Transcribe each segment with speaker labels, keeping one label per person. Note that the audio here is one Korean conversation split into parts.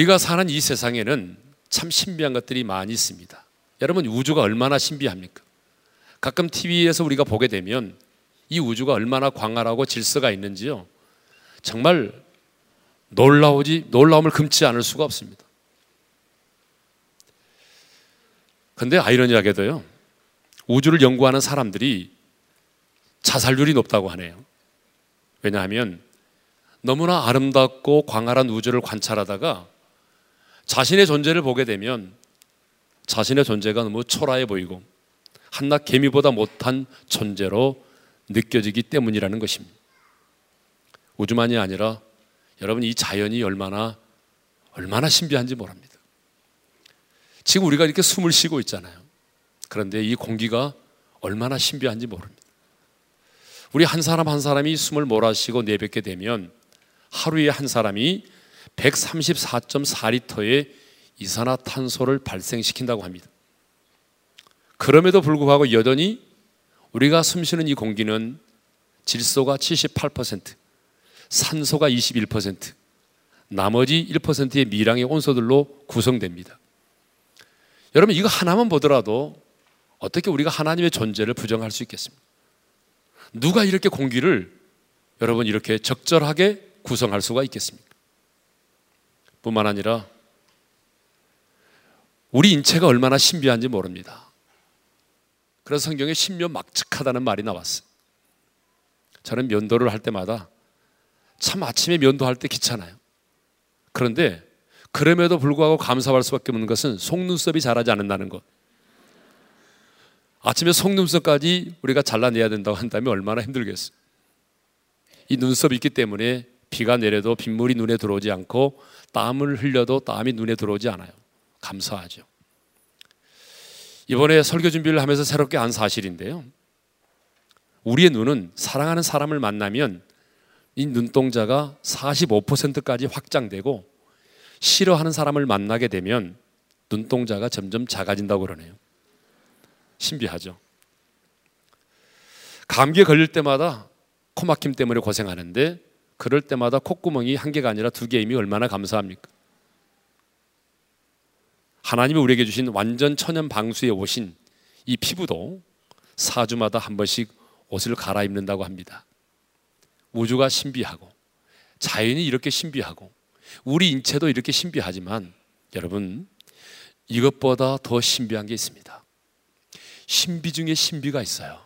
Speaker 1: 우리가 사는 이 세상에는 참 신비한 것들이 많이 있습니다. 여러분 우주가 얼마나 신비합니까? 가끔 TV에서 우리가 보게 되면 이 우주가 얼마나 광활하고 질서가 있는지요. 정말 놀라우지 놀라움을 금치 않을 수가 없습니다. 근데 아이러니하게도요. 우주를 연구하는 사람들이 자살률이 높다고 하네요. 왜냐하면 너무나 아름답고 광활한 우주를 관찰하다가 자신의 존재를 보게 되면 자신의 존재가 너무 초라해 보이고 한낱 개미보다 못한 존재로 느껴지기 때문이라는 것입니다. 우주만이 아니라 여러분 이 자연이 얼마나 얼마나 신비한지 모릅니다. 지금 우리가 이렇게 숨을 쉬고 있잖아요. 그런데 이 공기가 얼마나 신비한지 모릅니다. 우리 한 사람 한 사람이 숨을 몰아쉬고 내뱉게 되면 하루에 한 사람이 134.4리터의 이산화탄소를 발생시킨다고 합니다. 그럼에도 불구하고 여전히 우리가 숨쉬는 이 공기는 질소가 78%, 산소가 21%, 나머지 1%의 미량의 온소들로 구성됩니다. 여러분 이거 하나만 보더라도 어떻게 우리가 하나님의 존재를 부정할 수 있겠습니까? 누가 이렇게 공기를 여러분 이렇게 적절하게 구성할 수가 있겠습니까? 뿐만 아니라 우리 인체가 얼마나 신비한지 모릅니다. 그래서 성경에 신묘 막측하다는 말이 나왔어요. 저는 면도를 할 때마다 참 아침에 면도할 때 귀찮아요. 그런데 그럼에도 불구하고 감사할 수밖에 없는 것은 속눈썹이 자라지 않는다는 것. 아침에 속눈썹까지 우리가 잘라내야 된다고 한다면 얼마나 힘들겠어요. 이 눈썹이 있기 때문에 비가 내려도 빗물이 눈에 들어오지 않고 땀을 흘려도 땀이 눈에 들어오지 않아요. 감사하죠. 이번에 설교 준비를 하면서 새롭게 안 사실인데요. 우리의 눈은 사랑하는 사람을 만나면 이 눈동자가 45%까지 확장되고 싫어하는 사람을 만나게 되면 눈동자가 점점 작아진다고 그러네요. 신비하죠. 감기에 걸릴 때마다 코막힘 때문에 고생하는데 그럴 때마다 콧구멍이 한 개가 아니라 두 개임이 얼마나 감사합니까? 하나님이 우리에게 주신 완전 천연 방수에 오신 이 피부도 4주마다 한 번씩 옷을 갈아입는다고 합니다. 우주가 신비하고 자연이 이렇게 신비하고 우리 인체도 이렇게 신비하지만 여러분 이것보다 더 신비한 게 있습니다. 신비 중에 신비가 있어요.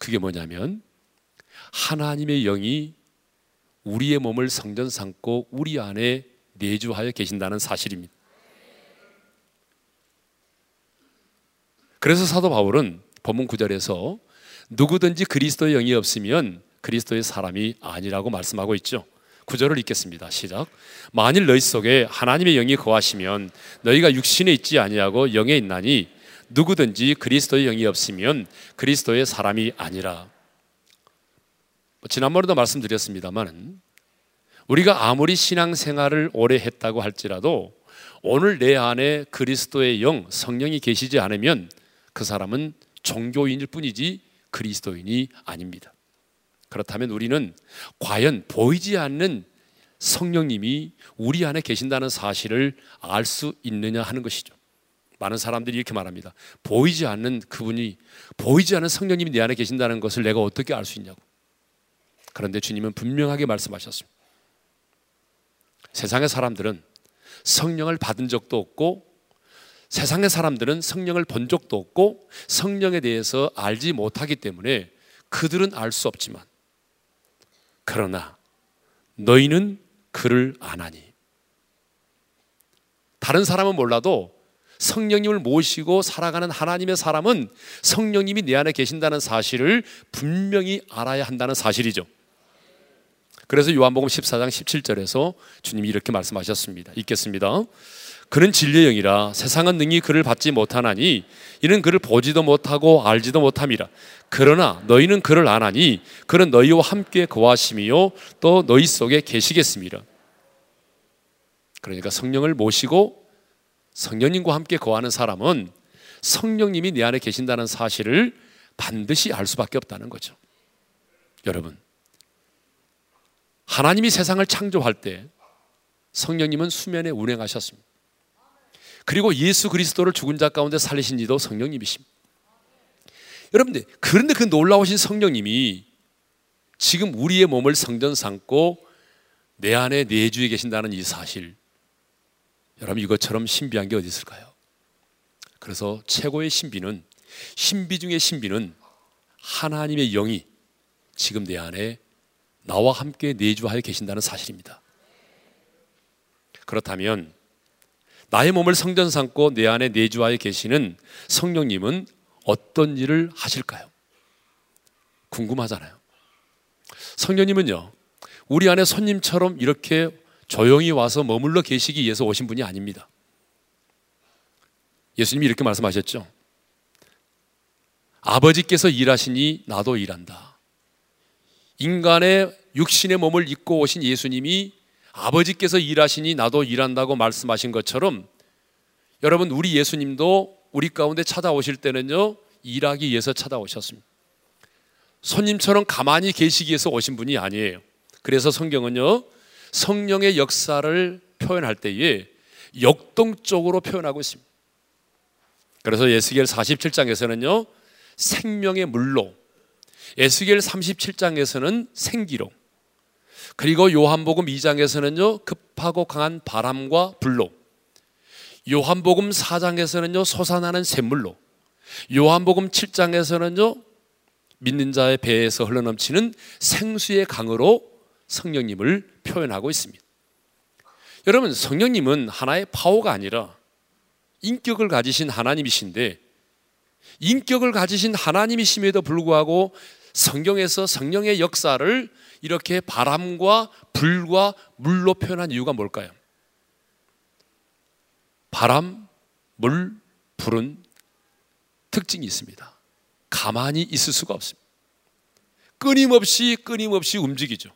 Speaker 1: 그게 뭐냐면 하나님의 영이 우리의 몸을 성전 삼고 우리 안에 내주하여 계신다는 사실입니다. 그래서 사도 바울은 본문 9절에서 누구든지 그리스도의 영이 없으면 그리스도의 사람이 아니라고 말씀하고 있죠. 구절을 읽겠습니다. 시작. 만일 너희 속에 하나님의 영이 거하시면 너희가 육신에 있지 아니하고 영에 있나니 누구든지 그리스도의 영이 없으면 그리스도의 사람이 아니라. 뭐 지난번에도 말씀드렸습니다만 우리가 아무리 신앙생활을 오래 했다고 할지라도 오늘 내 안에 그리스도의 영 성령이 계시지 않으면 그 사람은 종교인일 뿐이지 그리스도인이 아닙니다. 그렇다면 우리는 과연 보이지 않는 성령님이 우리 안에 계신다는 사실을 알 수 있느냐 하는 것이죠. 많은 사람들이 이렇게 말합니다. 보이지 않는 그분이 보이지 않는 성령님이 내 안에 계신다는 것을 내가 어떻게 알 수 있냐고. 그런데 주님은 분명하게 말씀하셨습니다. 세상의 사람들은 성령을 받은 적도 없고 세상의 사람들은 성령을 본 적도 없고 성령에 대해서 알지 못하기 때문에 그들은 알 수 없지만 그러나 너희는 그를 아나니 다른 사람은 몰라도 성령님을 모시고 살아가는 하나님의 사람은 성령님이 내 안에 계신다는 사실을 분명히 알아야 한다는 사실이죠. 그래서 요한복음 14장 17절에서 주님이 이렇게 말씀하셨습니다. 읽겠습니다. 그는 진리의 영이라 세상은 능히 그를 받지 못하나니 이는 그를 보지도 못하고 알지도 못함이라 그러나 너희는 그를 아나니 그는 너희와 함께 거하심이요 또 너희 속에 계시겠습니다 그러니까 성령을 모시고 성령님과 함께 거하는 사람은 성령님이 내 안에 계신다는 사실을 반드시 알 수밖에 없다는 거죠 여러분 하나님이 세상을 창조할 때 성령님은 수면에 운행하셨습니다. 그리고 예수 그리스도를 죽은 자 가운데 살리신 이도 성령님이십니다. 여러분들, 그런데 그 놀라우신 성령님이 지금 우리의 몸을 성전 삼고 내 안에 내주에 계신다는 이 사실. 여러분, 이것처럼 신비한 게 어디 있을까요? 그래서 최고의 신비는, 신비 중의 신비는 하나님의 영이 지금 내 안에 나와 함께 내주하여 계신다는 사실입니다. 그렇다면 나의 몸을 성전 삼고 내 안에 내주하여 계시는 성령님은 어떤 일을 하실까요? 궁금하잖아요. 성령님은요, 우리 안에 손님처럼 이렇게 조용히 와서 머물러 계시기 위해서 오신 분이 아닙니다. 예수님이 이렇게 말씀하셨죠. 아버지께서 일하시니 나도 일한다. 인간의 육신의 몸을 입고 오신 예수님이 아버지께서 일하시니 나도 일한다고 말씀하신 것처럼 여러분 우리 예수님도 우리 가운데 찾아오실 때는요 일하기 위해서 찾아오셨습니다. 손님처럼 가만히 계시기 위해서 오신 분이 아니에요. 그래서 성경은요 성령의 역사를 표현할 때에 역동적으로 표현하고 있습니다. 그래서 예스겔 47장에서는요 생명의 물로 에스겔 37장에서는 생기로 그리고 요한복음 2장에서는요 급하고 강한 바람과 불로 요한복음 4장에서는요 솟아나는 샘물로 요한복음 7장에서는요 믿는 자의 배에서 흘러넘치는 생수의 강으로 성령님을 표현하고 있습니다. 여러분 성령님은 하나의 파워가 아니라 인격을 가지신 하나님이신데 인격을 가지신 하나님이심에도 불구하고 성경에서 성령의 역사를 이렇게 바람과 불과 물로 표현한 이유가 뭘까요? 바람, 물, 불은 특징이 있습니다. 가만히 있을 수가 없습니다. 끊임없이 끊임없이 움직이죠.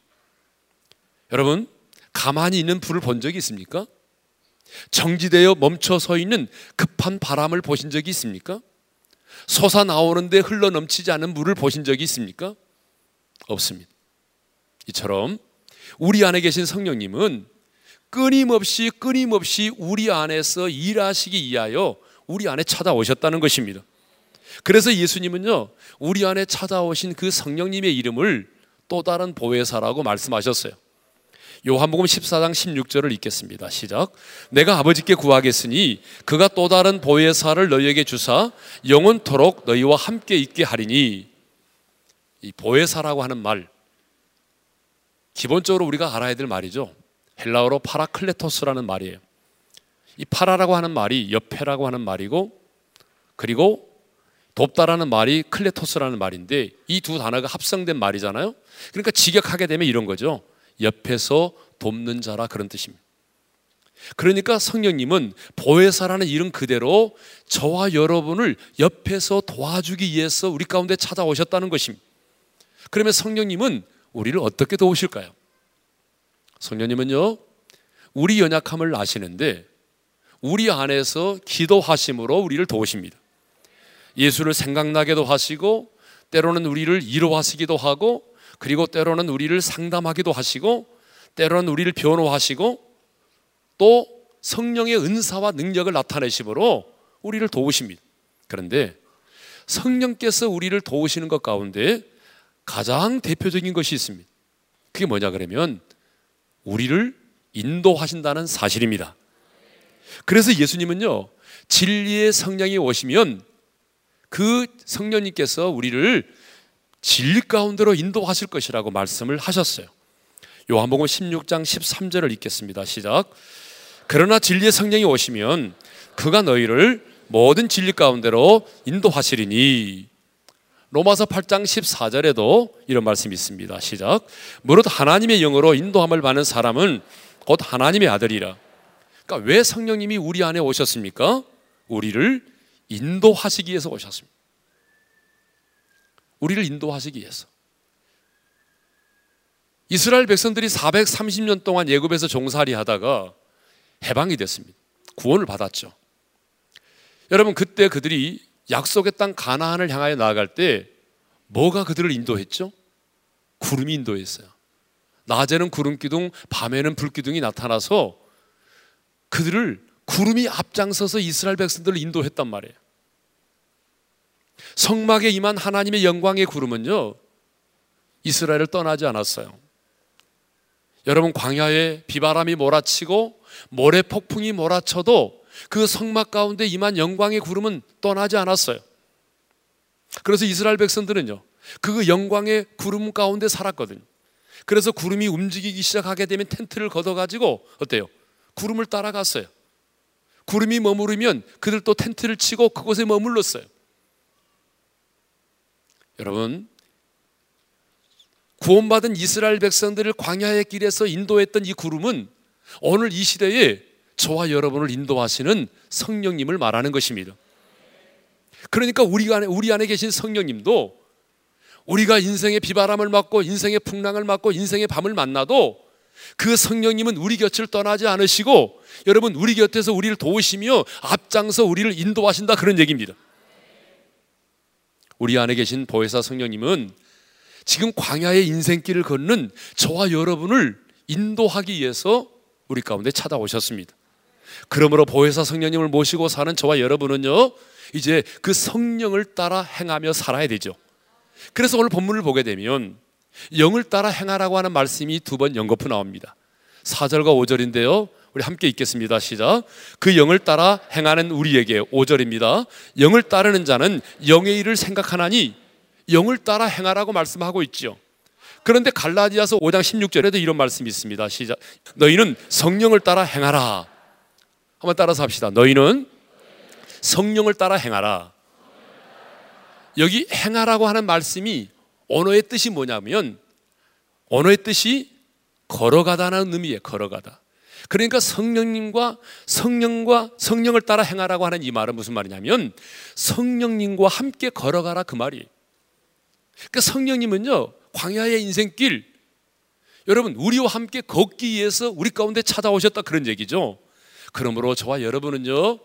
Speaker 1: 여러분, 가만히 있는 불을 본 적이 있습니까? 정지되어 멈춰 서 있는 급한 바람을 보신 적이 있습니까? 솟아 나오는데 흘러 넘치지 않은 물을 보신 적이 있습니까? 없습니다. 이처럼 우리 안에 계신 성령님은 끊임없이 끊임없이 우리 안에서 일하시기 위하여 우리 안에 찾아오셨다는 것입니다. 그래서 예수님은요, 우리 안에 찾아오신 그 성령님의 이름을 또 다른 보혜사라고 말씀하셨어요. 요한복음 14장 16절을 읽겠습니다. 시작. 내가 아버지께 구하겠으니 그가 또 다른 보혜사를 너희에게 주사 영원토록 너희와 함께 있게 하리니 이 보혜사라고 하는 말 기본적으로 우리가 알아야 될 말이죠. 헬라어로 파라클레토스라는 말이에요. 이 파라라고 하는 말이 옆에라고 하는 말이고 그리고 돕다라는 말이 클레토스라는 말인데 이 두 단어가 합성된 말이잖아요. 그러니까 직역하게 되면 이런 거죠. 옆에서 돕는 자라 그런 뜻입니다. 그러니까 성령님은 보혜사라는 이름 그대로 저와 여러분을 옆에서 도와주기 위해서 우리 가운데 찾아오셨다는 것입니다. 그러면 성령님은 우리를 어떻게 도우실까요? 성령님은요, 우리 연약함을 아시는데 우리 안에서 기도하심으로 우리를 도우십니다. 예수를 생각나게도 하시고 때로는 우리를 이로하시기도 하고 그리고 때로는 우리를 상담하기도 하시고 때로는 우리를 변호하시고 또 성령의 은사와 능력을 나타내심으로 우리를 도우십니다. 그런데 성령께서 우리를 도우시는 것 가운데 가장 대표적인 것이 있습니다. 그게 뭐냐 그러면 우리를 인도하신다는 사실입니다. 그래서 예수님은요, 진리의 성령이 오시면 그 성령님께서 우리를 진리 가운데로 인도하실 것이라고 말씀을 하셨어요. 요한복음 16장 13절을 읽겠습니다. 시작. 그러나 진리의 성령이 오시면 그가 너희를 모든 진리 가운데로 인도하시리니 로마서 8장 14절에도 이런 말씀이 있습니다. 시작. 무릇 하나님의 영으로 인도함을 받는 사람은 곧 하나님의 아들이라. 그러니까 왜 성령님이 우리 안에 오셨습니까? 우리를 인도하시기 위해서 오셨습니다. 우리를 인도하시기 위해서. 이스라엘 백성들이 430년 동안 예굽에서 종살이 하다가 해방이 됐습니다. 구원을 받았죠. 여러분 그때 그들이 약속의 땅 가나안을 향하여 나아갈 때 뭐가 그들을 인도했죠? 구름이 인도했어요. 낮에는 구름 기둥, 밤에는 불 기둥이 나타나서 그들을 구름이 앞장서서 이스라엘 백성들을 인도했단 말이에요. 성막에 임한 하나님의 영광의 구름은요, 이스라엘을 떠나지 않았어요. 여러분, 광야에 비바람이 몰아치고 모래 폭풍이 몰아쳐도 그 성막 가운데 임한 영광의 구름은 떠나지 않았어요. 그래서 이스라엘 백성들은요, 그 영광의 구름 가운데 살았거든요. 그래서 구름이 움직이기 시작하게 되면 텐트를 걷어가지고 어때요? 구름을 따라갔어요. 구름이 머무르면 그들 또 텐트를 치고 그곳에 머물렀어요. 여러분, 구원받은 이스라엘 백성들을 광야의 길에서 인도했던 이 구름은 오늘 이 시대에 저와 여러분을 인도하시는 성령님을 말하는 것입니다. 그러니까 우리가 안에, 우리 안에 계신 성령님도 우리가 인생의 비바람을 맞고 인생의 풍랑을 맞고 인생의 밤을 만나도 그 성령님은 우리 곁을 떠나지 않으시고 여러분 우리 곁에서 우리를 도우시며 앞장서 우리를 인도하신다 그런 얘기입니다. 우리 안에 계신 보혜사 성령님은 지금 광야의 인생길을 걷는 저와 여러분을 인도하기 위해서 우리 가운데 찾아오셨습니다. 그러므로 보혜사 성령님을 모시고 사는 저와 여러분은요, 이제 그 성령을 따라 행하며 살아야 되죠. 그래서 오늘 본문을 보게 되면 영을 따라 행하라고 하는 말씀이 두 번 연거푸 나옵니다. 4절과 5절인데요. 우리 함께 읽겠습니다. 시작. 그 영을 따라 행하는 우리에게 5절입니다. 영을 따르는 자는 영의 일을 생각하나니 영을 따라 행하라고 말씀하고 있죠. 그런데 갈라디아서 5장 16절에도 이런 말씀이 있습니다. 시작. 너희는 성령을 따라 행하라. 한번 따라서 합시다. 너희는 성령을 따라 행하라. 여기 행하라고 하는 말씀이 언어의 뜻이 뭐냐면 언어의 뜻이 걸어가다는 의미예요. 걸어가다. 그러니까 성령님과 성령과 성령을 따라 행하라고 하는 이 말은 무슨 말이냐면 성령님과 함께 걸어가라 그 말이에요. 그러니까 성령님은요 광야의 인생길 여러분 우리와 함께 걷기 위해서 우리 가운데 찾아오셨다 그런 얘기죠. 그러므로 저와 여러분은요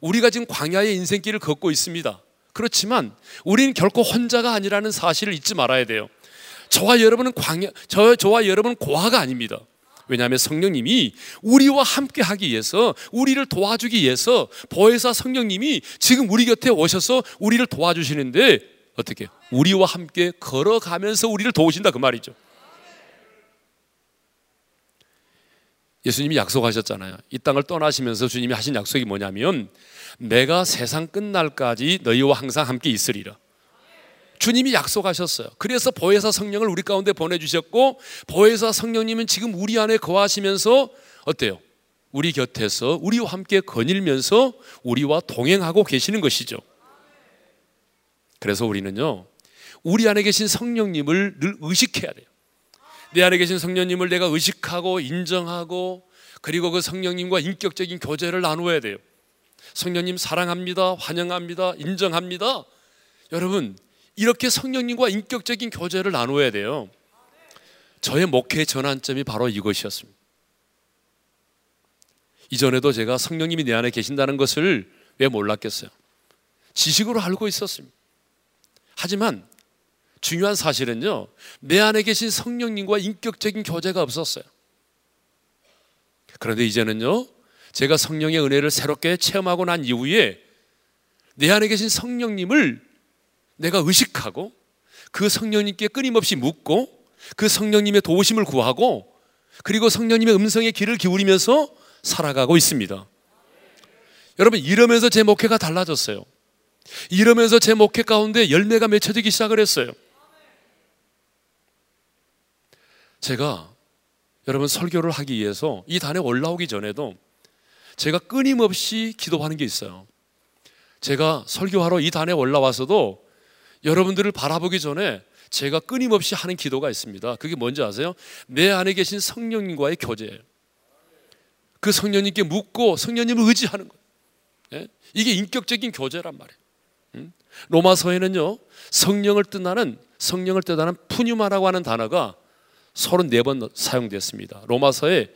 Speaker 1: 우리가 지금 광야의 인생길을 걷고 있습니다. 그렇지만 우리는 결코 혼자가 아니라는 사실을 잊지 말아야 돼요. 저와 여러분은 광야, 저, 저와 여러분은 고아가 아닙니다. 왜냐하면 성령님이 우리와 함께 하기 위해서 우리를 도와주기 위해서 보혜사 성령님이 지금 우리 곁에 오셔서 우리를 도와주시는데 어떻게 우리와 함께 걸어가면서 우리를 도우신다 그 말이죠. 예수님이 약속하셨잖아요. 이 땅을 떠나시면서 주님이 하신 약속이 뭐냐면 내가 세상 끝날까지 너희와 항상 함께 있으리라. 주님이 약속하셨어요. 그래서 보혜사 성령을 우리 가운데 보내주셨고 보혜사 성령님은 지금 우리 안에 거하시면서 어때요? 우리 곁에서 우리와 함께 거닐면서 우리와 동행하고 계시는 것이죠. 그래서 우리는요, 우리 안에 계신 성령님을 늘 의식해야 돼요. 내 안에 계신 성령님을 내가 의식하고 인정하고 그리고 그 성령님과 인격적인 교제를 나누어야 돼요. 성령님 사랑합니다. 환영합니다. 인정합니다. 여러분, 이렇게 성령님과 인격적인 교제를 나누어야 돼요. 저의 목회 전환점이 바로 이것이었습니다. 이전에도 제가 성령님이 내 안에 계신다는 것을 왜 몰랐겠어요? 지식으로 알고 있었습니다. 하지만 중요한 사실은요, 내 안에 계신 성령님과 인격적인 교제가 없었어요. 그런데 이제는요, 제가 성령의 은혜를 새롭게 체험하고 난 이후에 내 안에 계신 성령님을 내가 의식하고 그 성령님께 끊임없이 묻고 그 성령님의 도우심을 구하고 그리고 성령님의 음성에 귀를 기울이면서 살아가고 있습니다. 여러분, 이러면서 제 목회가 달라졌어요. 이러면서 제 목회 가운데 열매가 맺혀지기 시작을 했어요. 제가 여러분 설교를 하기 위해서 이 단에 올라오기 전에도 제가 끊임없이 기도하는 게 있어요. 제가 설교하러 이 단에 올라와서도 여러분들을 바라보기 전에 제가 끊임없이 하는 기도가 있습니다. 그게 뭔지 아세요? 내 안에 계신 성령님과의 교제예요. 그 성령님께 묻고 성령님을 의지하는 거예요. 예? 이게 인격적인 교제란 말이에요. 음? 로마서에는요, 성령을 뜻하는, 성령을 뜻하는 푸뉴마라고 하는 단어가 34번 사용됐습니다. 로마서에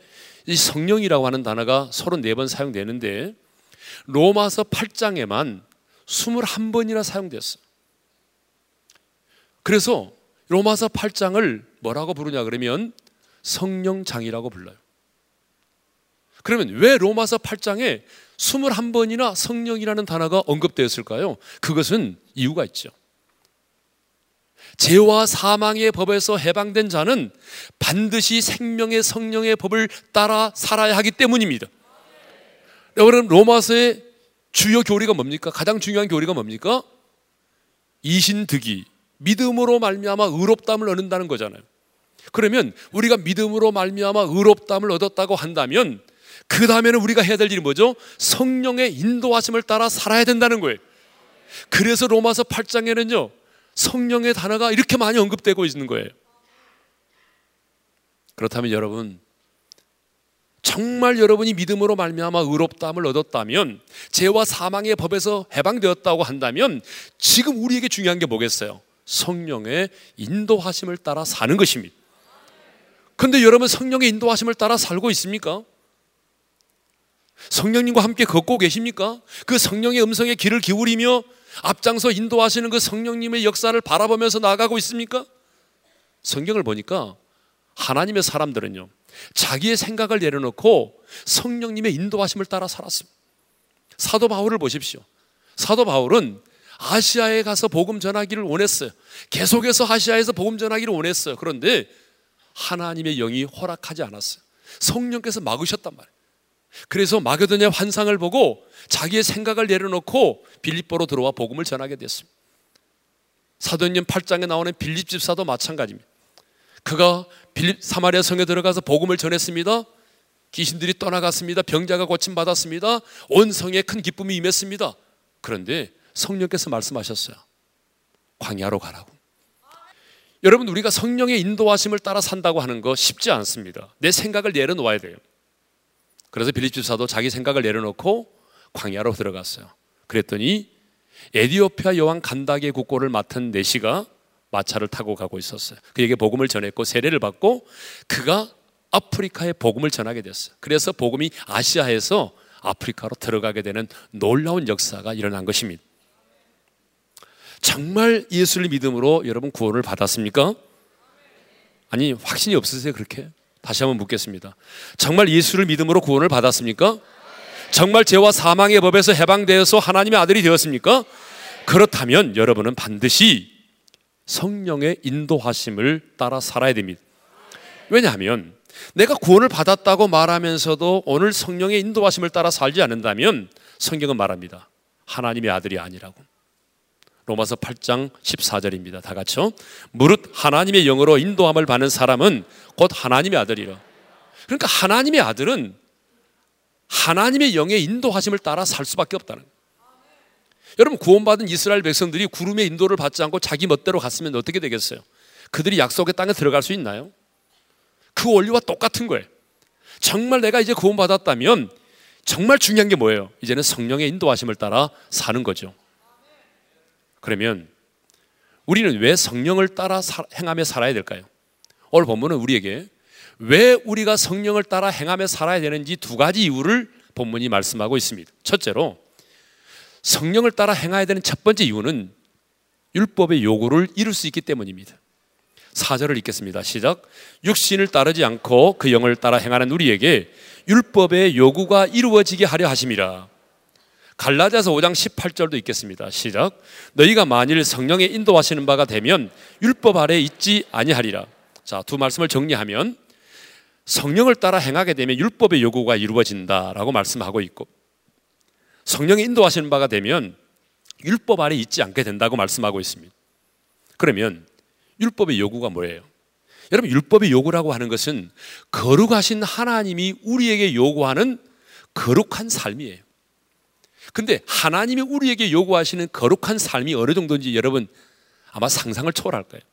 Speaker 1: 이 성령이라고 하는 단어가 34번 사용되는데 로마서 8장에만 21번이나 사용됐어요. 그래서 로마서 8장을 뭐라고 부르냐 그러면 성령장이라고 불러요. 그러면 왜 로마서 8장에 21번이나 성령이라는 단어가 언급되었을까요? 그것은 이유가 있죠. 죄와 사망의 법에서 해방된 자는 반드시 생명의 성령의 법을 따라 살아야 하기 때문입니다. 여러분 로마서의 주요 교리가 뭡니까? 가장 중요한 교리가 뭡니까? 이신득이 믿음으로 말미암아 의롭담을 얻는다는 거잖아요. 그러면 우리가 믿음으로 말미암아 의롭담을 얻었다고 한다면 그 다음에는 우리가 해야 될 일이 뭐죠? 성령의 인도하심을 따라 살아야 된다는 거예요. 그래서 로마서 8장에는요, 성령의 단어가 이렇게 많이 언급되고 있는 거예요. 그렇다면 여러분, 정말 여러분이 믿음으로 말미암아 의롭다함을 얻었다면 죄와 사망의 법에서 해방되었다고 한다면 지금 우리에게 중요한 게 뭐겠어요? 성령의 인도하심을 따라 사는 것입니다. 근데 여러분 성령의 인도하심을 따라 살고 있습니까? 성령님과 함께 걷고 계십니까? 그 성령의 음성에 귀를 기울이며 앞장서 인도하시는 그 성령님의 역사를 바라보면서 나아가고 있습니까? 성경을 보니까 하나님의 사람들은요, 자기의 생각을 내려놓고 성령님의 인도하심을 따라 살았습니다. 사도 바울을 보십시오. 사도 바울은 아시아에 가서 복음 전하기를 원했어요. 계속해서 아시아에서 복음 전하기를 원했어요. 그런데 하나님의 영이 허락하지 않았어요. 성령께서 막으셨단 말이에요. 그래서 마게도냐 환상을 보고 자기의 생각을 내려놓고 빌립보로 들어와 복음을 전하게 됐습니다. 사도행전 8장에 나오는 빌립 집사도 마찬가지입니다. 그가 빌립 사마리아 성에 들어가서 복음을 전했습니다. 귀신들이 떠나갔습니다. 병자가 고침 받았습니다. 온 성에 큰 기쁨이 임했습니다. 그런데 성령께서 말씀하셨어요. 광야로 가라고. 여러분 우리가 성령의 인도하심을 따라 산다고 하는 거 쉽지 않습니다. 내 생각을 내려놓아야 돼요. 그래서 빌립 집사도 자기 생각을 내려놓고 광야로 들어갔어요. 그랬더니 에디오피아 여왕 간다게 국고를 맡은 내시가 마차를 타고 가고 있었어요. 그에게 복음을 전했고 세례를 받고 그가 아프리카에 복음을 전하게 됐어요. 그래서 복음이 아시아에서 아프리카로 들어가게 되는 놀라운 역사가 일어난 것입니다. 정말 예수를 믿음으로 여러분 구원을 받았습니까? 아니, 확신이 없으세요, 그렇게? 다시 한번 묻겠습니다. 정말 예수를 믿음으로 구원을 받았습니까? 정말 죄와 사망의 법에서 해방되어서 하나님의 아들이 되었습니까? 그렇다면 여러분은 반드시 성령의 인도하심을 따라 살아야 됩니다. 왜냐하면 내가 구원을 받았다고 말하면서도 오늘 성령의 인도하심을 따라 살지 않는다면 성경은 말합니다. 하나님의 아들이 아니라고. 로마서 8장 14절입니다. 다 같이요. 무릇 하나님의 영으로 인도함을 받는 사람은 곧 하나님의 아들이라. 그러니까 하나님의 아들은 하나님의 영의 인도하심을 따라 살 수밖에 없다는 거예요. 여러분 구원받은 이스라엘 백성들이 구름의 인도를 받지 않고 자기 멋대로 갔으면 어떻게 되겠어요? 그들이 약속의 땅에 들어갈 수 있나요? 그 원리와 똑같은 거예요. 정말 내가 이제 구원받았다면 정말 중요한 게 뭐예요? 이제는 성령의 인도하심을 따라 사는 거죠. 그러면 우리는 왜 성령을 따라 행하며 살아야 될까요? 오늘 본문은 우리에게 왜 우리가 성령을 따라 행하며 살아야 되는지 두 가지 이유를 본문이 말씀하고 있습니다. 첫째로 성령을 따라 행해야 되는 첫 번째 이유는 율법의 요구를 이룰 수 있기 때문입니다. 4절을 읽겠습니다. 시작. 육신을 따르지 않고 그 영을 따라 행하는 우리에게 율법의 요구가 이루어지게 하려 하심이라. 갈라디아서 5장 18절도 있겠습니다. 시작. 너희가 만일 성령의 인도하시는 바가 되면 율법 아래 있지 아니하리라. 자, 두 말씀을 정리하면 성령을 따라 행하게 되면 율법의 요구가 이루어진다라고 말씀하고 있고 성령의 인도하시는 바가 되면 율법 아래 있지 않게 된다고 말씀하고 있습니다. 그러면 율법의 요구가 뭐예요? 여러분 율법의 요구라고 하는 것은 거룩하신 하나님이 우리에게 요구하는 거룩한 삶이에요. 근데 하나님이 우리에게 요구하시는 거룩한 삶이 어느 정도인지 여러분 아마 상상을 초월할 거예요.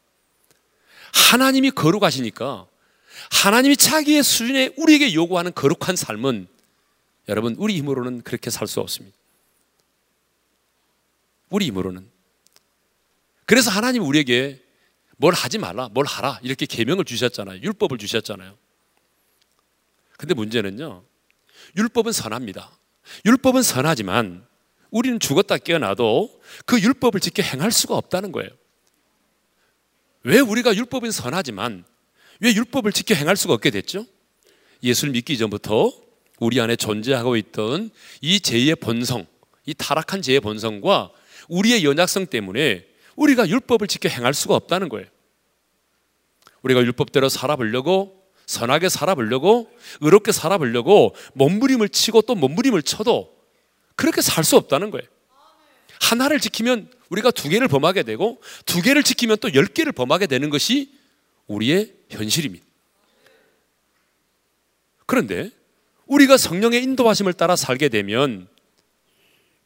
Speaker 1: 하나님이 거룩하시니까 하나님이 자기의 수준에 우리에게 요구하는 거룩한 삶은 여러분 우리 힘으로는 그렇게 살 수 없습니다. 우리 힘으로는. 그래서 하나님 우리에게 뭘 하지 말라, 뭘 하라 이렇게 계명을 주셨잖아요. 율법을 주셨잖아요. 근데 문제는요. 율법은 선합니다. 율법은 선하지만 우리는 죽었다 깨어나도 그 율법을 지켜 행할 수가 없다는 거예요. 왜 우리가 율법은 선하지만 왜 율법을 지켜 행할 수가 없게 됐죠? 예수를 믿기 전부터 우리 안에 존재하고 있던 이 죄의 본성, 이 타락한 죄의 본성과 우리의 연약성 때문에 우리가 율법을 지켜 행할 수가 없다는 거예요. 우리가 율법대로 살아보려고 선하게 살아보려고 의롭게 살아보려고 몸부림을 치고 또 몸부림을 쳐도 그렇게 살 수 없다는 거예요. 하나를 지키면 우리가 두 개를 범하게 되고 두 개를 지키면 또 열 개를 범하게 되는 것이 우리의 현실입니다. 그런데 우리가 성령의 인도하심을 따라 살게 되면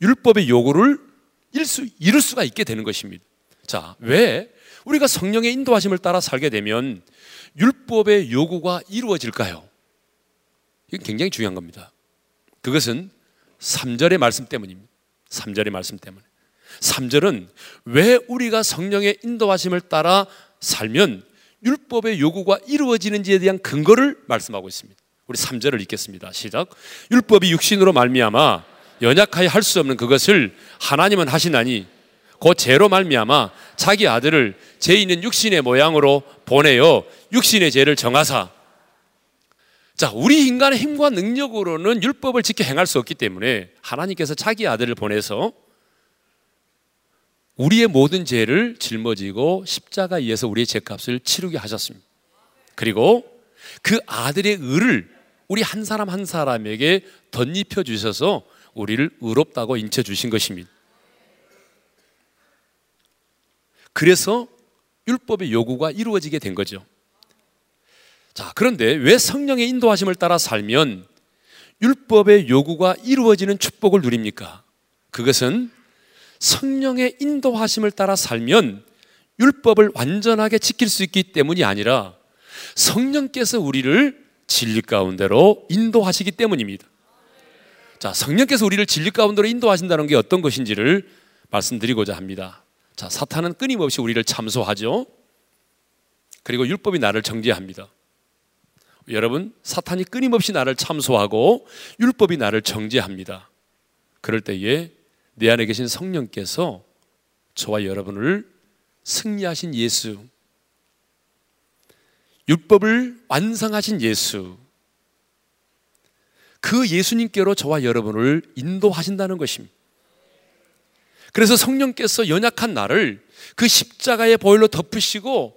Speaker 1: 율법의 요구를 이룰 수가 있게 되는 것입니다. 자, 왜 우리가 성령의 인도하심을 따라 살게 되면 율법의 요구가 이루어질까요? 이건 굉장히 중요한 겁니다. 그것은 3절의 말씀 때문입니다. 3절의 말씀 때문에. 3절은 왜 우리가 성령의 인도하심을 따라 살면 율법의 요구가 이루어지는지에 대한 근거를 말씀하고 있습니다. 우리 3절을 읽겠습니다. 시작. 율법이 육신으로 말미암아 연약하여 할 수 없는 그것을 하나님은 하시나니 그 죄로 말미암아 자기 아들을 죄 있는 육신의 모양으로 보내어 육신의 죄를 정하사 자, 우리 인간의 힘과 능력으로는 율법을 지켜 행할 수 없기 때문에 하나님께서 자기 아들을 보내서 우리의 모든 죄를 짊어지고 십자가에 의해서 우리의 죄값을 치르게 하셨습니다. 그리고 그 아들의 의를 우리 한 사람 한 사람에게 덧입혀 주셔서 우리를 의롭다고 인쳐 주신 것입니다. 그래서 율법의 요구가 이루어지게 된 거죠. 자, 그런데 왜 성령의 인도하심을 따라 살면 율법의 요구가 이루어지는 축복을 누립니까? 그것은 성령의 인도하심을 따라 살면 율법을 완전하게 지킬 수 있기 때문이 아니라 성령께서 우리를 진리 가운데로 인도하시기 때문입니다. 자, 성령께서 우리를 진리 가운데로 인도하신다는 게 어떤 것인지를 말씀드리고자 합니다. 자, 사탄은 끊임없이 우리를 참소하죠. 그리고 율법이 나를 정죄합니다. 여러분, 사탄이 끊임없이 나를 참소하고 율법이 나를 정죄합니다. 그럴 때에 내 안에 계신 성령께서 저와 여러분을 승리하신 예수, 율법을 완성하신 예수, 그 예수님께로 저와 여러분을 인도하신다는 것입니다. 그래서 성령께서 연약한 나를 그 십자가의 보혈로 덮으시고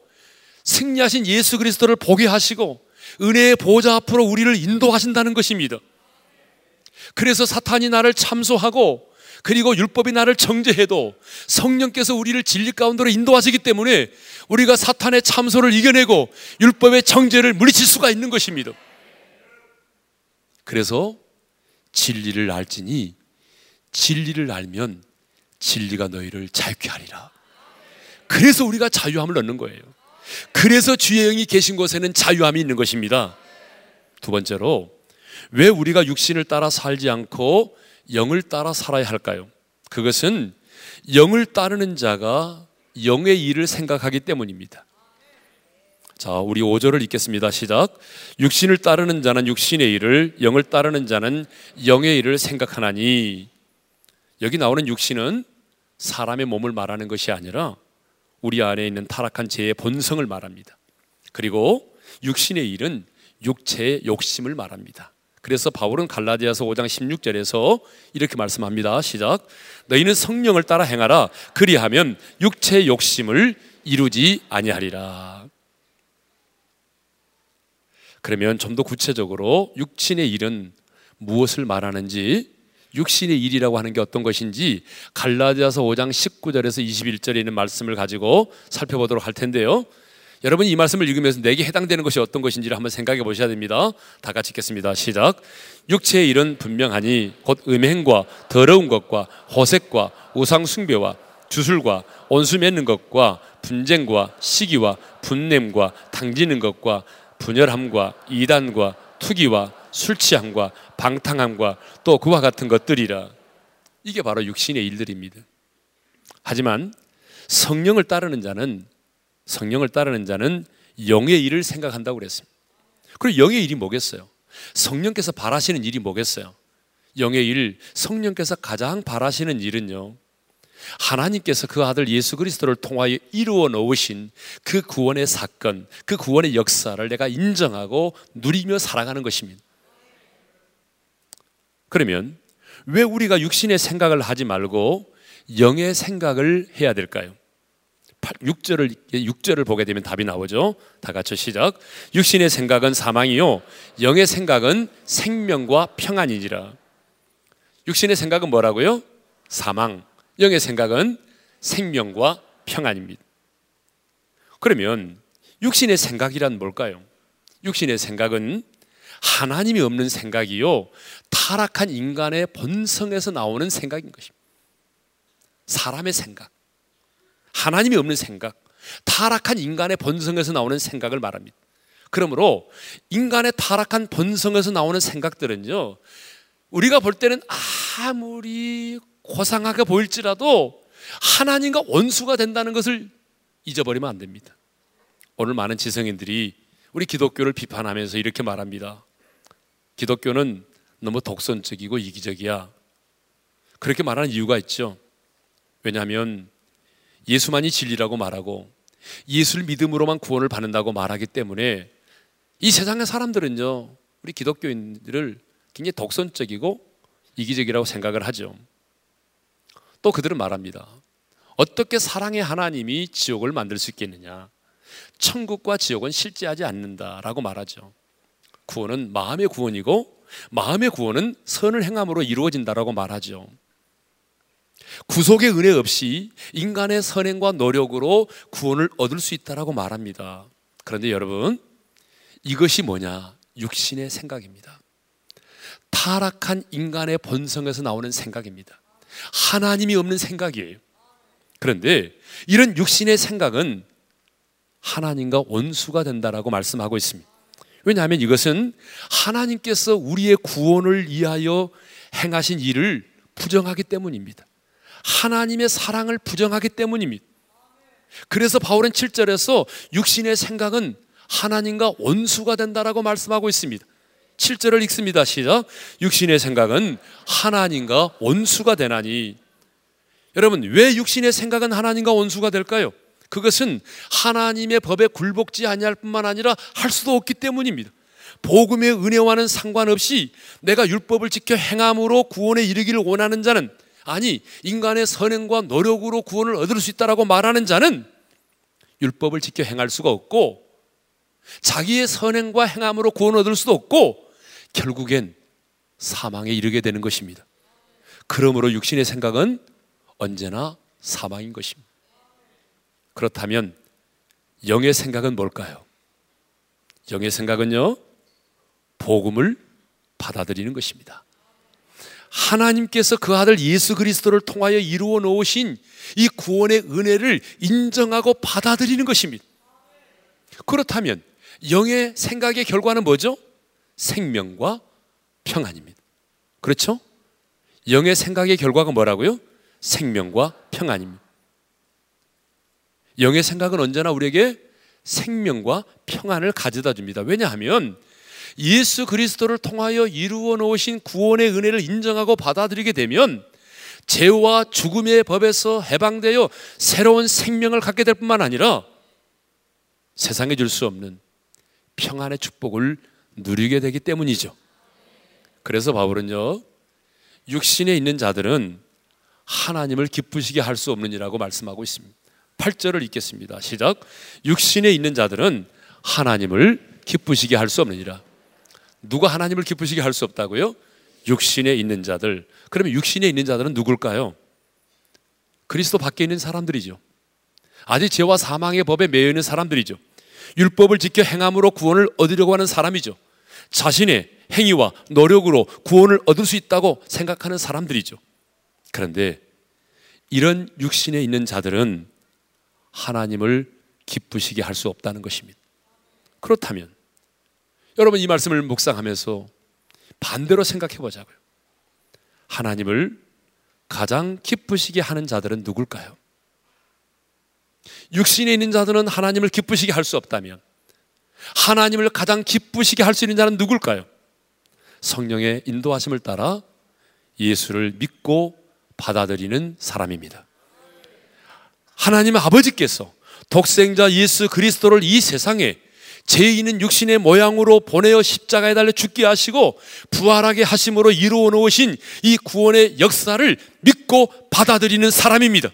Speaker 1: 승리하신 예수 그리스도를 보게 하시고 은혜의 보좌 앞으로 우리를 인도하신다는 것입니다. 그래서 사탄이 나를 참소하고 그리고 율법이 나를 정죄해도 성령께서 우리를 진리 가운데로 인도하시기 때문에 우리가 사탄의 참소를 이겨내고 율법의 정죄를 물리칠 수가 있는 것입니다. 그래서 진리를 알지니 진리를 알면 진리가 너희를 자유케 하리라. 그래서 우리가 자유함을 얻는 거예요. 그래서 주의 영이 계신 곳에는 자유함이 있는 것입니다. 두 번째로 왜 우리가 육신을 따라 살지 않고 영을 따라 살아야 할까요? 그것은 영을 따르는 자가 영의 일을 생각하기 때문입니다. 자, 우리 5절을 읽겠습니다. 시작. 육신을 따르는 자는 육신의 일을, 영을 따르는 자는 영의 일을 생각하나니. 여기 나오는 육신은 사람의 몸을 말하는 것이 아니라 우리 안에 있는 타락한 죄의 본성을 말합니다. 그리고 육신의 일은 육체의 욕심을 말합니다. 그래서 바울은 갈라디아서 5장 16절에서 이렇게 말씀합니다. 시작. 너희는 성령을 따라 행하라. 그리하면 육체의 욕심을 이루지 아니하리라. 그러면 좀 더 구체적으로 육신의 일은 무엇을 말하는지 육신의 일이라고 하는 게 어떤 것인지 갈라디아서 5장 19절에서 21절에 있는 말씀을 가지고 살펴보도록 할 텐데요. 여러분 이 말씀을 읽으면서 내게 해당되는 것이 어떤 것인지를 한번 생각해 보셔야 됩니다. 다 같이 읽겠습니다. 시작. 육체의 일은 분명하니 곧 음행과 더러운 것과 호색과 우상 숭배와 주술과 온수 맺는 것과 분쟁과 시기와 분냄과 당지는 것과 분열함과 이단과 투기와 술 취함과 방탕함과 또 그와 같은 것들이라. 이게 바로 육신의 일들입니다. 하지만 성령을 따르는 자는 성령을 따르는 자는 영의 일을 생각한다고 그랬습니다. 그리고 영의 일이 뭐겠어요? 성령께서 바라시는 일이 뭐겠어요? 영의 일, 성령께서 가장 바라시는 일은요. 하나님께서 그 아들 예수 그리스도를 통하여 이루어 놓으신 그 구원의 사건, 그 구원의 역사를 내가 인정하고 누리며 살아가는 것입니다. 그러면 왜 우리가 육신의 생각을 하지 말고 영의 생각을 해야 될까요? 6절을 6절을 보게 되면 답이 나오죠. 다 같이 시작. 육신의 생각은 사망이요 영의 생각은 생명과 평안이니라. 육신의 생각은 뭐라고요? 사망. 영의 생각은 생명과 평안입니다. 그러면 육신의 생각이란 뭘까요? 육신의 생각은 하나님이 없는 생각이요. 타락한 인간의 본성에서 나오는 생각인 것입니다. 사람의 생각. 하나님이 없는 생각. 타락한 인간의 본성에서 나오는 생각을 말합니다. 그러므로 인간의 타락한 본성에서 나오는 생각들은요. 우리가 볼 때는 아무리 고상하게 보일지라도 하나님과 원수가 된다는 것을 잊어버리면 안 됩니다. 오늘 많은 지성인들이 우리 기독교를 비판하면서 이렇게 말합니다. 기독교는 너무 독선적이고 이기적이야. 그렇게 말하는 이유가 있죠. 왜냐하면 예수만이 진리라고 말하고 예수를 믿음으로만 구원을 받는다고 말하기 때문에 이 세상의 사람들은요, 우리 기독교인들을 굉장히 독선적이고 이기적이라고 생각을 하죠. 또 그들은 말합니다. 어떻게 사랑의 하나님이 지옥을 만들 수 있겠느냐? 천국과 지옥은 실제하지 않는다라고 말하죠. 구원은 마음의 구원이고 마음의 구원은 선을 행함으로 이루어진다라고 말하죠. 구속의 은혜 없이 인간의 선행과 노력으로 구원을 얻을 수 있다라고 말합니다. 그런데 여러분, 이것이 뭐냐? 육신의 생각입니다. 타락한 인간의 본성에서 나오는 생각입니다. 하나님이 없는 생각이에요. 그런데 이런 육신의 생각은 하나님과 원수가 된다라고 말씀하고 있습니다. 왜냐하면 이것은 하나님께서 우리의 구원을 위하여 행하신 일을 부정하기 때문입니다. 하나님의 사랑을 부정하기 때문입니다. 그래서 바울은 7절에서 육신의 생각은 하나님과 원수가 된다라고 말씀하고 있습니다. 7절을 읽습니다. 시작. 육신의 생각은 하나님과 원수가 되나니. 여러분, 왜 육신의 생각은 하나님과 원수가 될까요? 그것은 하나님의 법에 굴복지 아니할 뿐만 아니라 할 수도 없기 때문입니다. 복음의 은혜와는 상관없이 내가 율법을 지켜 행함으로 구원에 이르기를 원하는 자는 아니 인간의 선행과 노력으로 구원을 얻을 수 있다라고 말하는 자는 율법을 지켜 행할 수가 없고 자기의 선행과 행함으로 구원을 얻을 수도 없고 결국엔 사망에 이르게 되는 것입니다. 그러므로 육신의 생각은 언제나 사망인 것입니다. 그렇다면 영의 생각은 뭘까요? 영의 생각은요, 복음을 받아들이는 것입니다. 하나님께서 그 아들 예수 그리스도를 통하여 이루어 놓으신 이 구원의 은혜를 인정하고 받아들이는 것입니다. 그렇다면 영의 생각의 결과는 뭐죠? 생명과 평안입니다. 그렇죠? 영의 생각의 결과가 뭐라고요? 생명과 평안입니다. 영의 생각은 언제나 우리에게 생명과 평안을 가져다 줍니다. 왜냐하면 예수 그리스도를 통하여 이루어 놓으신 구원의 은혜를 인정하고 받아들이게 되면 죄와 죽음의 법에서 해방되어 새로운 생명을 갖게 될 뿐만 아니라 세상에 줄 수 없는 평안의 축복을 누리게 되기 때문이죠. 그래서 바울은요, 육신에 있는 자들은 하나님을 기쁘시게 할 수 없느니라고 말씀하고 있습니다. 8절을 읽겠습니다. 시작. 육신에 있는 자들은 하나님을 기쁘시게 할 수 없느니라. 누가 하나님을 기쁘시게 할 수 없다고요? 육신에 있는 자들. 그러면 육신에 있는 자들은 누굴까요? 그리스도 밖에 있는 사람들이죠. 아직 죄와 사망의 법에 매여 있는 사람들이죠. 율법을 지켜 행함으로 구원을 얻으려고 하는 사람이죠. 자신의 행위와 노력으로 구원을 얻을 수 있다고 생각하는 사람들이죠. 그런데 이런 육신에 있는 자들은 하나님을 기쁘시게 할 수 없다는 것입니다. 그렇다면 여러분 이 말씀을 묵상하면서 반대로 생각해 보자고요. 하나님을 가장 기쁘시게 하는 자들은 누굴까요? 육신에 있는 자들은 하나님을 기쁘시게 할 수 없다면 하나님을 가장 기쁘시게 할 수 있는 자는 누굴까요? 성령의 인도하심을 따라 예수를 믿고 받아들이는 사람입니다. 하나님 아버지께서 독생자 예수 그리스도를 이 세상에 죄인은 육신의 모양으로 보내어 십자가에 달려 죽게 하시고 부활하게 하심으로 이루어 놓으신 이 구원의 역사를 믿고 받아들이는 사람입니다.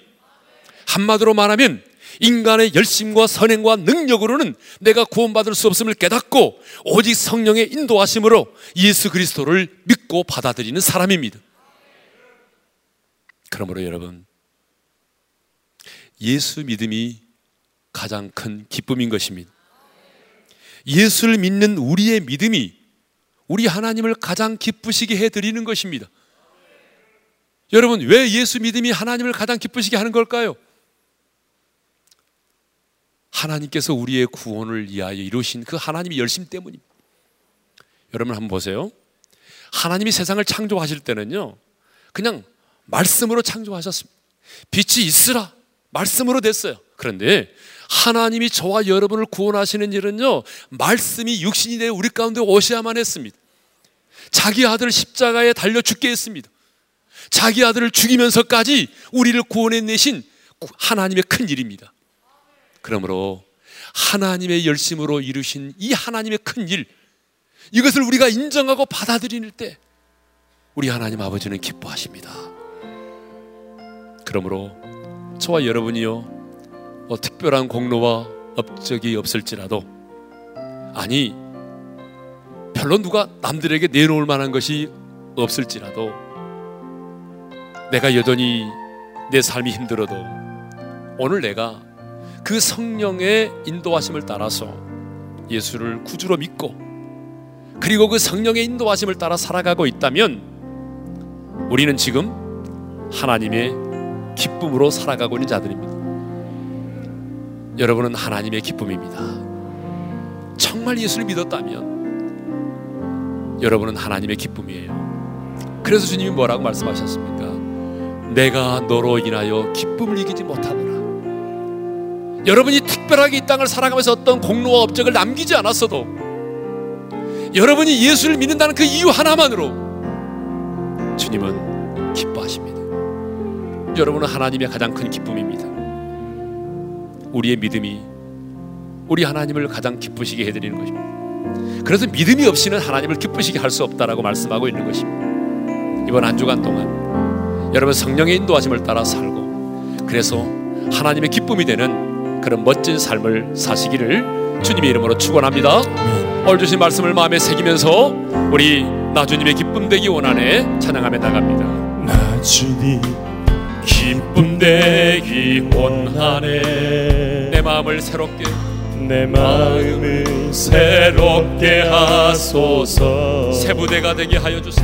Speaker 1: 한마디로 말하면 인간의 열심과 선행과 능력으로는 내가 구원받을 수 없음을 깨닫고 오직 성령의 인도하심으로 예수 그리스도를 믿고 받아들이는 사람입니다. 그러므로 여러분, 예수 믿음이 가장 큰 기쁨인 것입니다. 예수를 믿는 우리의 믿음이 우리 하나님을 가장 기쁘시게 해 드리는 것입니다. 여러분, 왜 예수 믿음이 하나님을 가장 기쁘시게 하는 걸까요? 하나님께서 우리의 구원을 위하여 이루신 그 하나님의 열심 때문입니다. 여러분 한번 보세요. 하나님이 세상을 창조하실 때는요, 그냥 말씀으로 창조하셨습니다. 빛이 있으라 말씀으로 됐어요. 그런데 하나님이 저와 여러분을 구원하시는 일은요, 말씀이 육신이 되어 우리 가운데 오셔야만 했습니다. 자기 아들을 십자가에 달려 죽게 했습니다. 자기 아들을 죽이면서까지 우리를 구원해내신 하나님의 큰 일입니다. 그러므로 하나님의 열심으로 이루신 이 하나님의 큰 일, 이것을 우리가 인정하고 받아들일 때 우리 하나님 아버지는 기뻐하십니다. 그러므로 저와 여러분이요, 뭐 특별한 공로와 업적이 없을지라도, 아니, 별로 누가 남들에게 내놓을 만한 것이 없을지라도, 내가 여전히 내 삶이 힘들어도, 오늘 내가 그 성령의 인도하심을 따라서 예수를 구주로 믿고 그리고 그 성령의 인도하심을 따라 살아가고 있다면 우리는 지금 하나님의 기쁨으로 살아가고 있는 자들입니다. 여러분은 하나님의 기쁨입니다. 정말 예수를 믿었다면 여러분은 하나님의 기쁨이에요. 그래서 주님이 뭐라고 말씀하셨습니까? 내가 너로 인하여 기쁨을 이기지 못하노라. 여러분이 특별하게 이 땅을 살아가면서 어떤 공로와 업적을 남기지 않았어도 여러분이 예수를 믿는다는 그 이유 하나만으로 주님은 기뻐하십니다. 여러분은 하나님의 가장 큰 기쁨입니다. 우리의 믿음이 우리 하나님을 가장 기쁘시게 해드리는 것입니다. 그래서 믿음이 없이는 하나님을 기쁘시게 할 수 없다라고 말씀하고 있는 것입니다. 이번 한 주간 동안 여러분 성령의 인도하심을 따라 살고 그래서 하나님의 기쁨이 되는 그런 멋진 삶을 사시기를 주님의 이름으로 축원합니다. 오늘 주신 말씀을 마음에 새기면서 우리 나 주님의 기쁨 되기 원하네 찬양하며 나갑니다.
Speaker 2: 나 주님 기쁨 되기 원하네.
Speaker 1: 내 마음을 새롭게
Speaker 2: 내 마음을 새롭게 하소서.
Speaker 1: 새 부대가 되게 하여 주사.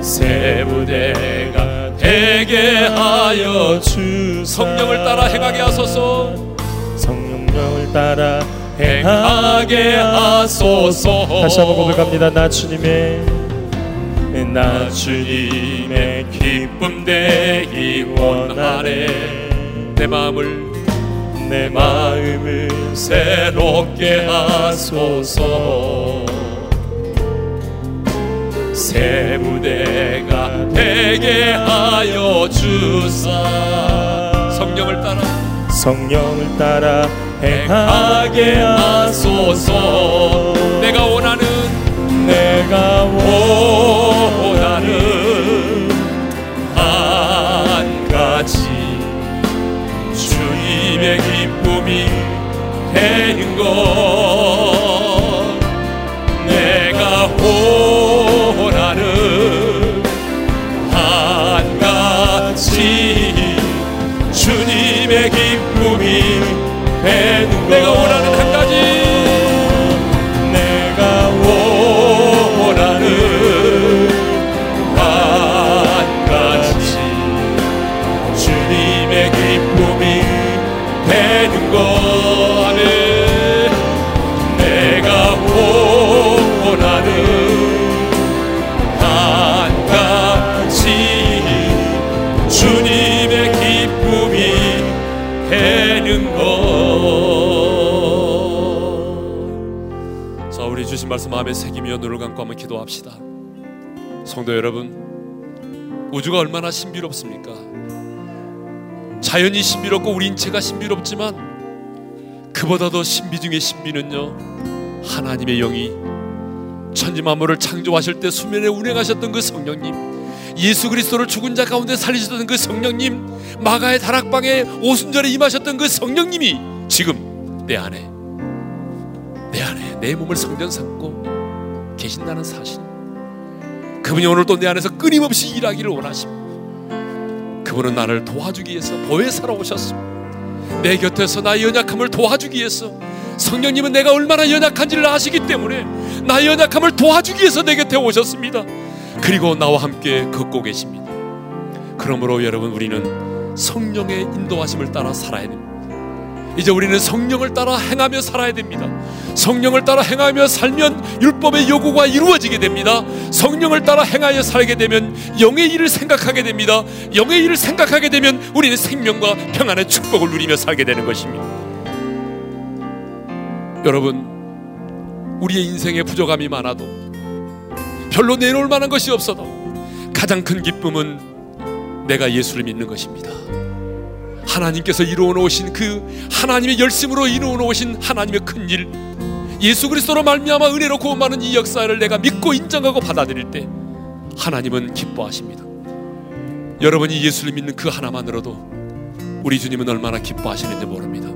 Speaker 2: 새 부대가 되게 하여 주사.
Speaker 1: 성령을 따라 행하게 하소서.
Speaker 2: 성령을 따라 행하게 하소서. 다시 한번 고백합니다. 나 주님의 나 주님의 기쁨 되기 원하네.
Speaker 1: 내 마음을
Speaker 2: 내 마음을 새롭게 하소서. 새 무대가 되게 하여 주사.
Speaker 1: 성령을 따라
Speaker 2: 성령을 따라 행하게 하소서
Speaker 1: 새기며 눈을 감고 한번 기도합시다. 성도 여러분 우주가 얼마나 신비롭습니까? 자연이 신비롭고 우리 인체가 신비롭지만 그보다 더 신비 중의 신비는요 하나님의 영이 천지 만물을 창조하실 때 수면에 운행하셨던 그 성령님 예수 그리스도를 죽은 자 가운데 살리셨던 그 성령님 마가의 다락방에 오순절에 임하셨던 그 성령님이 지금 내 안에 내 안에 내 몸을 성전 삼고 계신다는 사실 그분이 오늘 또 내 안에서 끊임없이 일하기를 원하십니다 그분은 나를 도와주기 위해서 보혜사로 오셨습니다 내 곁에서 나의 연약함을 도와주기 위해서 성령님은 내가 얼마나 연약한지를 아시기 때문에 나의 연약함을 도와주기 위해서 내 곁에 오셨습니다. 그리고 나와 함께 걷고 계십니다. 그러므로 여러분 우리는 성령의 인도하심을 따라 살아야 됩니다. 이제 우리는 성령을 따라 행하며 살아야 됩니다. 성령을 따라 행하며 살면 율법의 요구가 이루어지게 됩니다. 성령을 따라 행하여 살게 되면 영의 일을 생각하게 됩니다. 영의 일을 생각하게 되면 우리는 생명과 평안의 축복을 누리며 살게 되는 것입니다. 여러분, 우리의 인생에 부족함이 많아도 별로 내놓을 만한 것이 없어도 가장 큰 기쁨은 내가 예수를 믿는 것입니다. 하나님께서 이루어 놓으신 그 하나님의 열심으로 이루어 놓으신 하나님의 큰 일, 예수 그리스도로 말미암아 은혜로 구원받는 이 역사를 내가 믿고 인정하고 받아들일 때 하나님은 기뻐하십니다. 여러분이 예수를 믿는 그 하나만으로도 우리 주님은 얼마나 기뻐하시는지 모릅니다.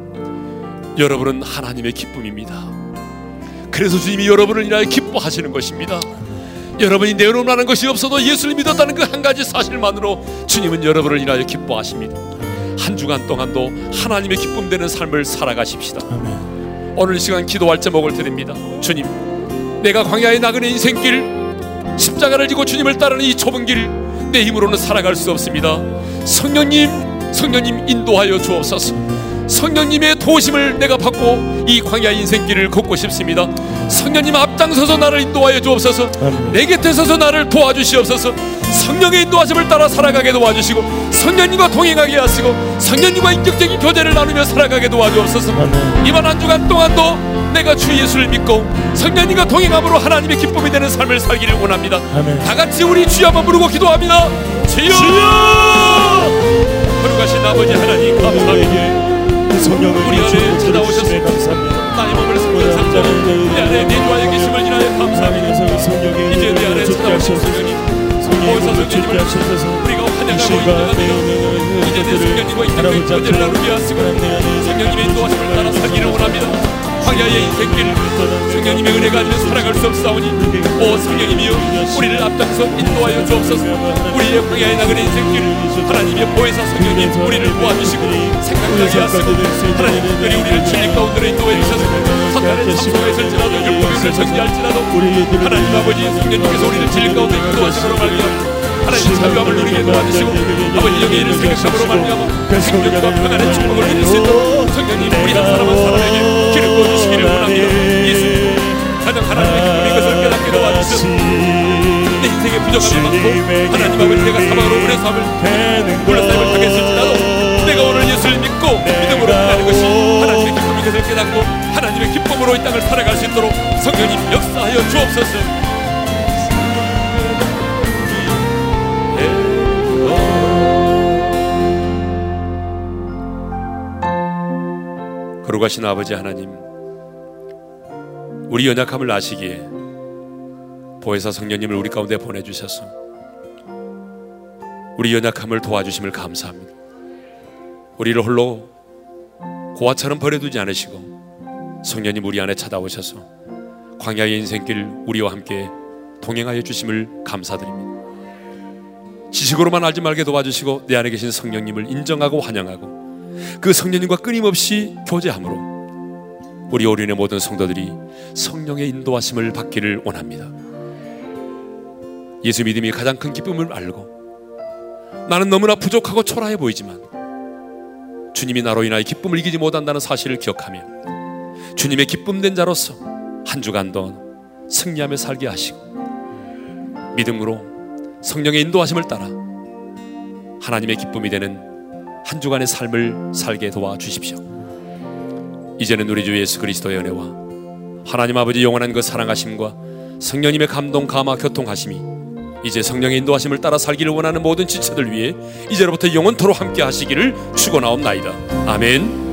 Speaker 1: 여러분은 하나님의 기쁨입니다. 그래서 주님이 여러분을 인하여 기뻐하시는 것입니다. 여러분이 내놓으라는 것이 없어도 예수를 믿었다는 그 한 가지 사실만으로 주님은 여러분을 인하여 기뻐하십니다. 한 주간 동안도 하나님의 기쁨 되는 삶을 살아가십시다. 아멘. 오늘 시간 기도할 제목을 드립니다. 주님, 내가 광야에 나그네 인생길 십자가를 지고 주님을 따르는 이 좁은 길 내 힘으로는 살아갈 수 없습니다. 성령님, 성령님 인도하여 주옵소서. 성령님의 도심을 내가 받고 이 광야 인생길을 걷고 싶습니다. 성령님 앞장서서 나를 인도하여 주옵소서. 내 곁에 서서 나를 도와주시옵소서. 성령의 인도하심을 따라 살아가게 도와주시고 성령님과 동행하게 하시고 성령님과 인격적인 교제를 나누며 살아가게 도와주옵소서. 이번 한 주간 동안도 내가 주 예수를 믿고 성령님과 동행함으로 하나님의 기쁨이 되는 삶을 살기를 원합니다. 다 같이 우리 주여 한번 부르고 기도합니다. 주여! 거룩하신 아버지 하나님 감사합니다.
Speaker 3: 성령을
Speaker 1: 우리 안에 찾아오셨습니다. 나의 몸을 성전 삼자로 내 안에 내주하여 계심을 인하여 감사합니다. 이제 내 안에 찾아오신 성령님 보호사 성령님을 우리가 환영하고 인정합니다. 이제 내 성령님과 인격의 교제를 나누게 하시고 성령님의 인도하심을 따라 살기를 원합니다. 광야의 인생길. 성령님의 은혜가 아니면 살아갈 수 없사오니 오 성령님이여 우리를 앞장서 인도하여 주옵소서. 우리의 광야의 나그네 인생길. 하나님의 보혜사 성령님 우리를 도와주시고 생각나게 하시고 하나님 특별히 우리를 진리 가운데로 인도해 주셔서 선단의 참소가 있을지라도 율법을 정리할지라도 하나님 아버지 성령님께서 우리를 진리 가운데 인도하심으로 말미암아 하나님 자유함을 누리게 도와주시고 아버지 영의 일을 생각함으로 말미암아 생명과 평안의 축복을 누릴 수 있도록 성령님 우리 한 사람 한 사람에게 길을 보여주시기를 원합니다 예수. 가장 하나님의 기쁨이 것을 깨닫게 도와주셔서. 내 인생에 부족함이 많고 하나님 아버지 내가 사망으로 오래 삶을 물러싸임을 당했을지라도 내가 오늘 예수를 믿고 믿음으로 끝나는 것이 하나님의 기쁨이 것을 깨닫고 하나님의 기쁨으로 이 땅을 살아갈 수 있도록 성령님 역사하여 주옵소서 거룩하신 아버지 하나님, 우리 연약함을 아시기에 보혜사 성령님을 우리 가운데 보내주셔서 우리 연약함을 도와주심을 감사합니다. 우리를 홀로 고아처럼 버려두지 않으시고 성령님 우리 안에 찾아오셔서 광야의 인생길 우리와 함께 동행하여 주심을 감사드립니다. 지식으로만 알지 말게 도와주시고 내 안에 계신 성령님을 인정하고 환영하고 그 성령님과 끊임없이 교제함으로 우리 오륜의 모든 성도들이 성령의 인도하심을 받기를 원합니다. 예수 믿음이 가장 큰 기쁨을 알고 나는 너무나 부족하고 초라해 보이지만 주님이 나로 인하여 기쁨을 이기지 못한다는 사실을 기억하며 주님의 기쁨된 자로서 한 주간도 승리하며 살게 하시고 믿음으로 성령의 인도하심을 따라 하나님의 기쁨이 되는 한 주간의 삶을 살게 도와 주십시오. 이제는 우리 주 예수 그리스도의 은혜와 하나님 아버지 영원한 그 사랑하심과 성령님의 감동 감화 교통하심이 이제 성령의 인도하심을 따라 살기를 원하는 모든 지체들 위해 이제로부터 영원토로 함께 하시기를 축원하옵나이다. 아멘.